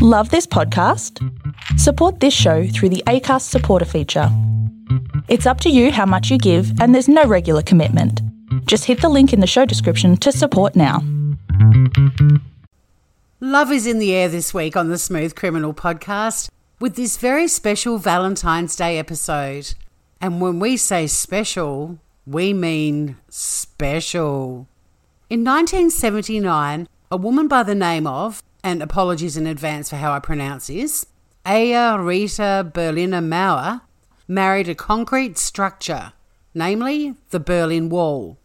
Love this podcast? Support this show through the ACAST supporter feature. It's up to you how much you give, and there's no regular commitment. Just hit the link in the show description to support now. Love is in the air this week on the Smooth Criminal podcast with this very special Valentine's Day episode. And when we say special, we mean special. In 1979, a woman by the name of, and apologies in advance for how I pronounce this, Eija-Riitta Berliner Mauer, married a concrete structure, namely the Berlin Wall.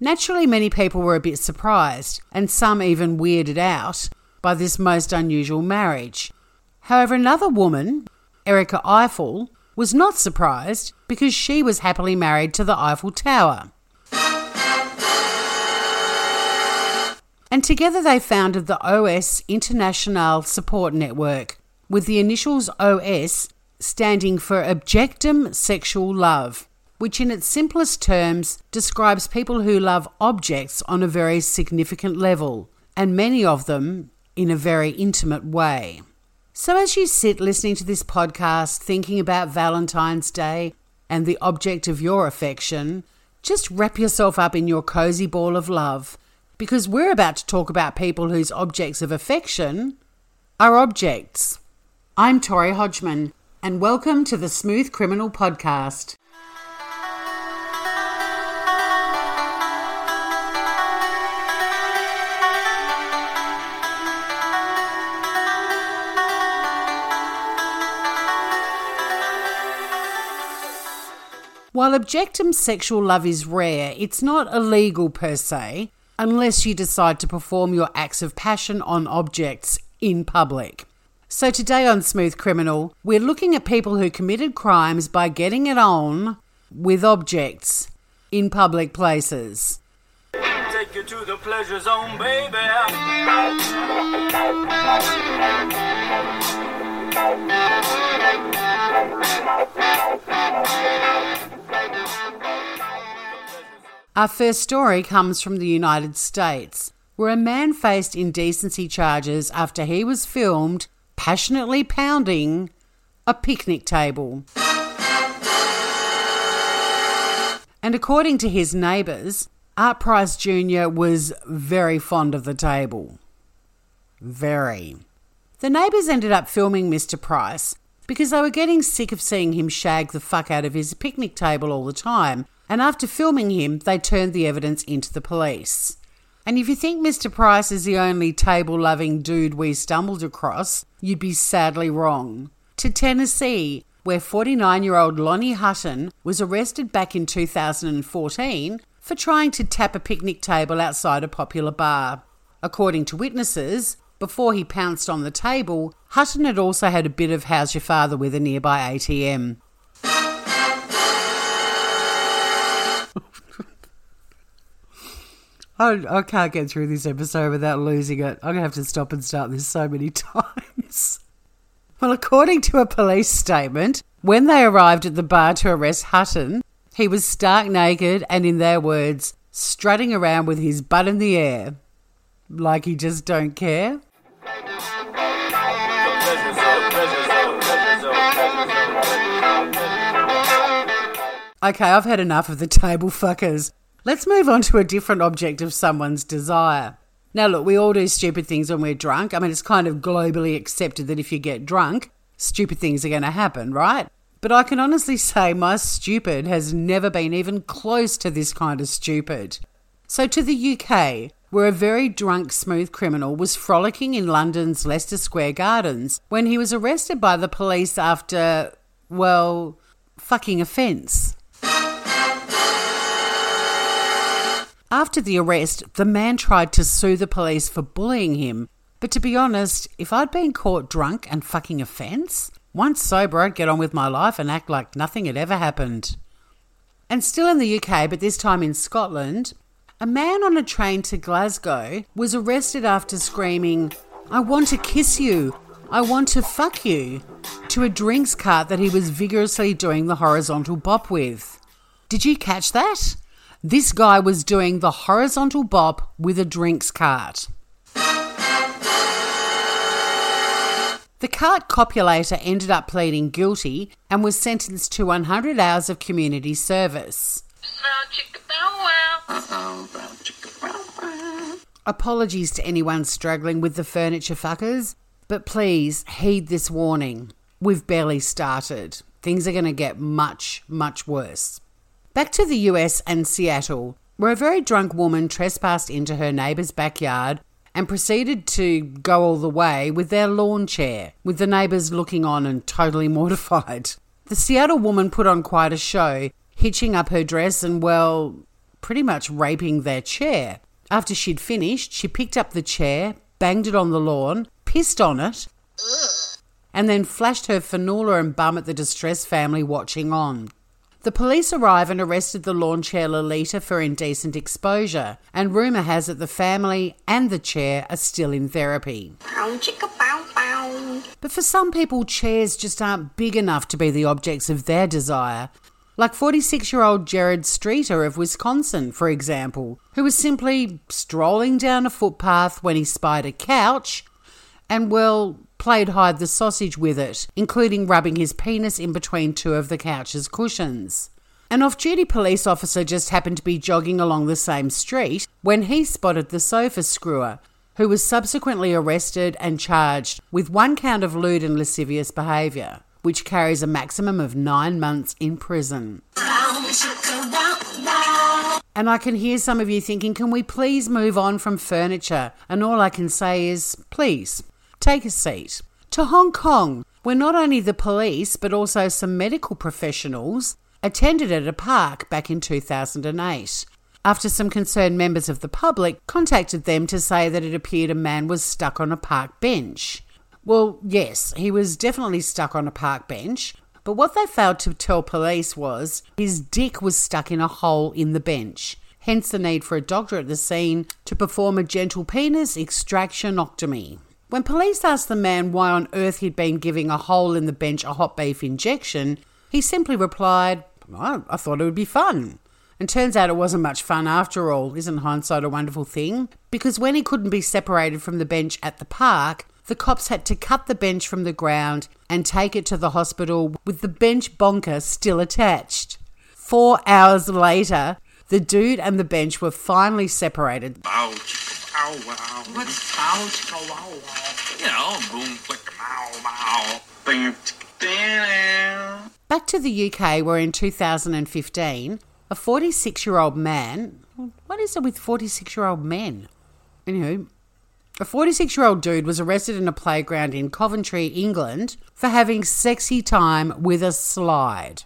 Naturally, many people were a bit surprised, and some even weirded out, by this most unusual marriage. However, another woman, Erika Eiffel, was not surprised because she was happily married to the Eiffel Tower. And together they founded the OS International Support Network, with the initials OS standing for Objectum Sexual Love, which in its simplest terms describes people who love objects on a very significant level, and many of them in a very intimate way. So, as you sit listening to this podcast, thinking about Valentine's Day and the object of your affection, just wrap yourself up in your cozy ball of love because we're about to talk about people whose objects of affection are objects. I'm Tori Hodgman, and welcome to the Smooth Criminal Podcast. While objectum sexual love is rare, it's not illegal per se, unless you decide to perform your acts of passion on objects in public. So today on Smooth Criminal, we're looking at people who committed crimes by getting it on with objects in public places. Take you to the pleasure zone, baby. Our first story comes from the United States, where a man faced indecency charges after he was filmed passionately pounding a picnic table. And according to his neighbours, Art Price Jr. was very fond of the table. Very. The neighbours ended up filming Mr. Price because they were getting sick of seeing him shag the fuck out of his picnic table all the time and after filming him, they turned the evidence into the police. And if you think Mr. Price is the only table loving dude we stumbled across, you'd be sadly wrong. To Tennessee, where 49 year old Lonnie Hutton was arrested back in 2014 for trying to tap a picnic table outside a popular bar. According to witnesses, before he pounced on the table, Hutton had also had a bit of How's Your Father with a nearby ATM. I, I can't get through this episode without losing it. I'm going to have to stop and start this so many times. Well, according to a police statement, when they arrived at the bar to arrest Hutton, he was stark naked and, in their words, strutting around with his butt in the air. Like he just don't care. Okay, I've had enough of the table fuckers. Let's move on to a different object of someone's desire. Now, look, we all do stupid things when we're drunk. I mean, it's kind of globally accepted that if you get drunk, stupid things are going to happen, right? But I can honestly say my stupid has never been even close to this kind of stupid. So, to the UK, where a very drunk smooth criminal was frolicking in London's Leicester Square Gardens when he was arrested by the police after, well, fucking offence. After the arrest, the man tried to sue the police for bullying him. But to be honest, if I'd been caught drunk and fucking a fence, once sober, I'd get on with my life and act like nothing had ever happened. And still in the UK, but this time in Scotland, a man on a train to Glasgow was arrested after screaming, I want to kiss you, I want to fuck you, to a drinks cart that he was vigorously doing the horizontal bop with. Did you catch that? This guy was doing the horizontal bop with a drinks cart. The cart copulator ended up pleading guilty and was sentenced to 100 hours of community service. Apologies to anyone struggling with the furniture fuckers, but please heed this warning. We've barely started. Things are going to get much, much worse. Back to the US and Seattle, where a very drunk woman trespassed into her neighbour's backyard and proceeded to go all the way with their lawn chair, with the neighbours looking on and totally mortified. The Seattle woman put on quite a show, hitching up her dress and, well, pretty much raping their chair. After she'd finished, she picked up the chair, banged it on the lawn, pissed on it, and then flashed her fanola and bum at the distressed family watching on. The police arrive and arrested the lawn chair Lolita for indecent exposure, and rumour has it the family and the chair are still in therapy. But for some people, chairs just aren't big enough to be the objects of their desire. Like 46 year old Jared Streeter of Wisconsin, for example, who was simply strolling down a footpath when he spied a couch and, well, played hide the sausage with it, including rubbing his penis in between two of the couch's cushions. An off duty police officer just happened to be jogging along the same street when he spotted the sofa screwer, who was subsequently arrested and charged with one count of lewd and lascivious behaviour, which carries a maximum of nine months in prison. And I can hear some of you thinking, can we please move on from furniture? And all I can say is, please, Take a seat. To Hong Kong, where not only the police but also some medical professionals attended at a park back in 2008 after some concerned members of the public contacted them to say that it appeared a man was stuck on a park bench. Well, yes, he was definitely stuck on a park bench, but what they failed to tell police was his dick was stuck in a hole in the bench, hence the need for a doctor at the scene to perform a gentle penis extractionotomy. When police asked the man why on earth he'd been giving a hole in the bench a hot beef injection, he simply replied, I thought it would be fun. And turns out it wasn't much fun after all. Isn't hindsight a wonderful thing? Because when he couldn't be separated from the bench at the park, the cops had to cut the bench from the ground and take it to the hospital with the bench bonker still attached. Four hours later, the dude and the bench were finally separated. Ouch. Ow, wow. What's ouch, wow, wow? You know, boom, click, mow, mow. Bing, Back to the UK, where in 2015, a 46 year old man. What is it with 46 year old men? Anywho, a 46 year old dude was arrested in a playground in Coventry, England, for having sexy time with a slide.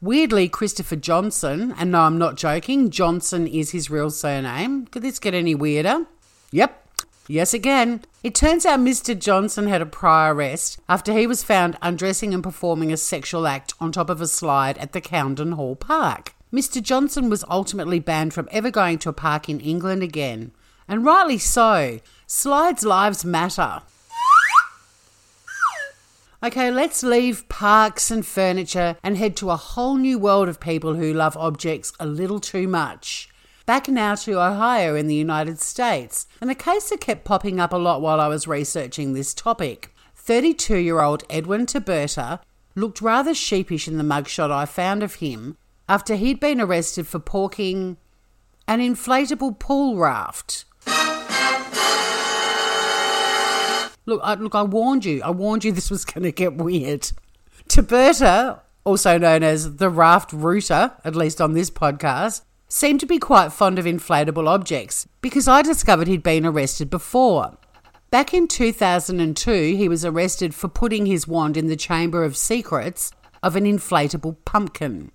Weirdly, Christopher Johnson, and no, I'm not joking, Johnson is his real surname. Could this get any weirder? Yep. Yes, again. It turns out Mr. Johnson had a prior arrest after he was found undressing and performing a sexual act on top of a slide at the Cowden Hall Park. Mr. Johnson was ultimately banned from ever going to a park in England again. And rightly so. Slides' lives matter. Okay, let's leave parks and furniture and head to a whole new world of people who love objects a little too much. Back now to Ohio in the United States, and a case that kept popping up a lot while I was researching this topic. 32 year old Edwin Taberta looked rather sheepish in the mugshot I found of him after he'd been arrested for porking an inflatable pool raft. Look, I, look, I warned you. I warned you this was going to get weird. Taberta, also known as the raft rooter, at least on this podcast, seemed to be quite fond of inflatable objects because I discovered he'd been arrested before. Back in 2002, he was arrested for putting his wand in the Chamber of Secrets of an inflatable pumpkin.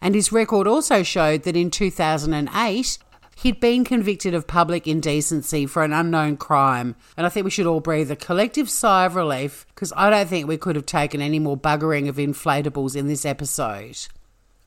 And his record also showed that in 2008, He'd been convicted of public indecency for an unknown crime, and I think we should all breathe a collective sigh of relief because I don't think we could have taken any more buggering of inflatables in this episode.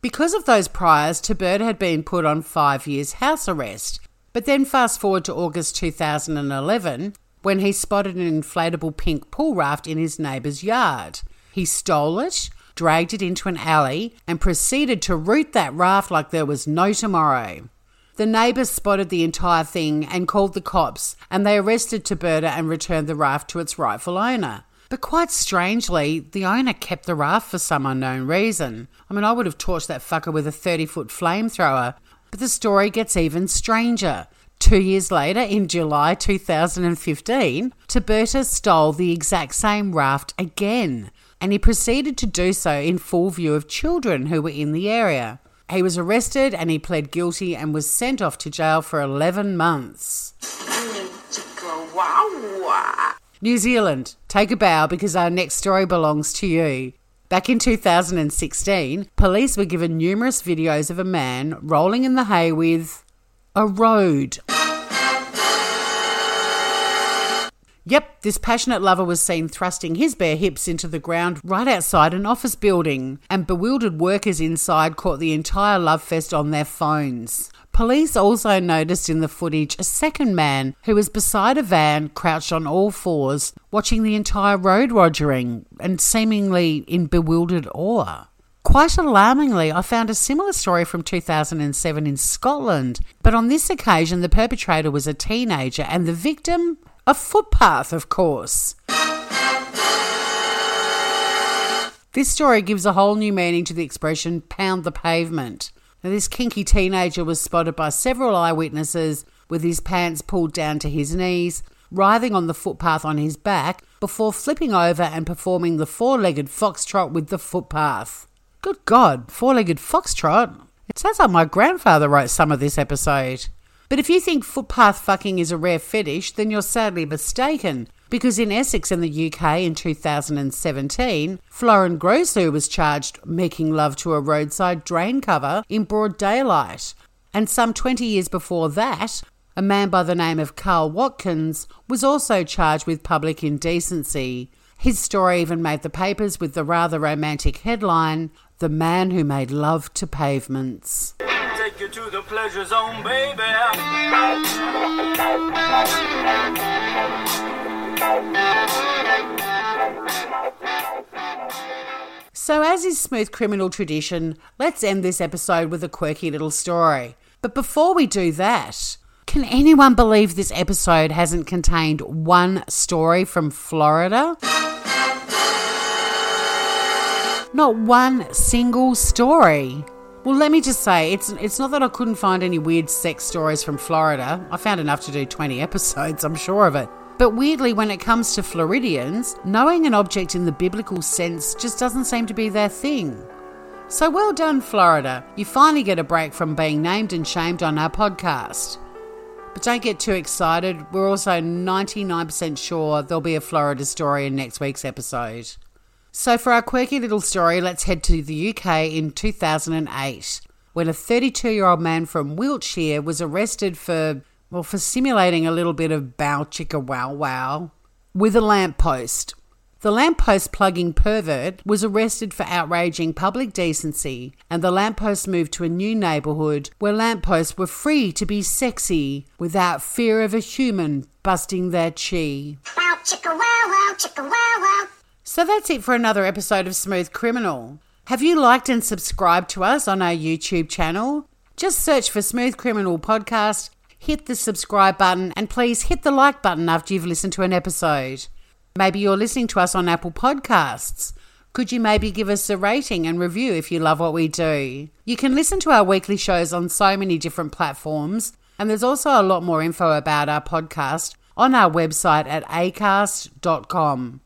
Because of those priors, Taberta had been put on five years house arrest, but then fast forward to August 2011 when he spotted an inflatable pink pool raft in his neighbour's yard. He stole it, dragged it into an alley, and proceeded to root that raft like there was no tomorrow. The neighbours spotted the entire thing and called the cops, and they arrested Taberta and returned the raft to its rightful owner. But quite strangely, the owner kept the raft for some unknown reason. I mean, I would have torched that fucker with a 30 foot flamethrower. But the story gets even stranger. Two years later, in July 2015, Taberta stole the exact same raft again, and he proceeded to do so in full view of children who were in the area. He was arrested and he pled guilty and was sent off to jail for 11 months. New Zealand, take a bow because our next story belongs to you. Back in 2016, police were given numerous videos of a man rolling in the hay with a road. Yep, this passionate lover was seen thrusting his bare hips into the ground right outside an office building, and bewildered workers inside caught the entire love fest on their phones. Police also noticed in the footage a second man who was beside a van, crouched on all fours, watching the entire road rogering and seemingly in bewildered awe. Quite alarmingly, I found a similar story from 2007 in Scotland, but on this occasion the perpetrator was a teenager and the victim a footpath, of course. This story gives a whole new meaning to the expression pound the pavement. Now, this kinky teenager was spotted by several eyewitnesses with his pants pulled down to his knees, writhing on the footpath on his back before flipping over and performing the four legged foxtrot with the footpath. Good God, four legged foxtrot? It sounds like my grandfather wrote some of this episode. But if you think footpath fucking is a rare fetish, then you're sadly mistaken. Because in Essex in the UK in 2017, Florin Grosu was charged making love to a roadside drain cover in broad daylight. And some 20 years before that, a man by the name of Carl Watkins was also charged with public indecency. His story even made the papers with the rather romantic headline The Man Who Made Love to Pavements take you to the pleasure zone, baby. So, as is smooth criminal tradition, let's end this episode with a quirky little story. But before we do that, can anyone believe this episode hasn't contained one story from Florida? Not one single story. Well, let me just say, it's it's not that I couldn't find any weird sex stories from Florida. I found enough to do 20 episodes, I'm sure of it. But weirdly, when it comes to Floridians, knowing an object in the biblical sense just doesn't seem to be their thing. So well done, Florida. You finally get a break from being named and shamed on our podcast. But don't get too excited. We're also 99% sure there'll be a Florida story in next week's episode. So, for our quirky little story, let's head to the UK in 2008 when a 32 year old man from Wiltshire was arrested for, well, for simulating a little bit of bow chicka wow wow with a lamppost. The lamppost plugging pervert was arrested for outraging public decency, and the lamppost moved to a new neighbourhood where lampposts were free to be sexy without fear of a human busting their chi. Wow, chicka wow wow, chicka wow wow. So that's it for another episode of Smooth Criminal. Have you liked and subscribed to us on our YouTube channel? Just search for Smooth Criminal Podcast, hit the subscribe button, and please hit the like button after you've listened to an episode. Maybe you're listening to us on Apple Podcasts. Could you maybe give us a rating and review if you love what we do? You can listen to our weekly shows on so many different platforms, and there's also a lot more info about our podcast on our website at acast.com.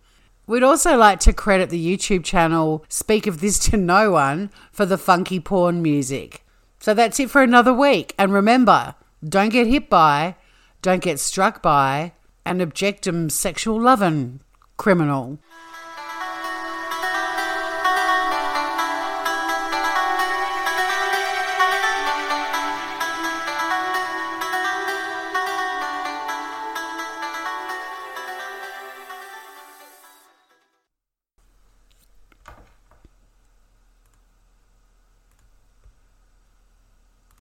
We'd also like to credit the YouTube channel Speak of This to No One for the funky porn music. So that's it for another week. And remember, don't get hit by, don't get struck by an objectum sexual lovin' criminal.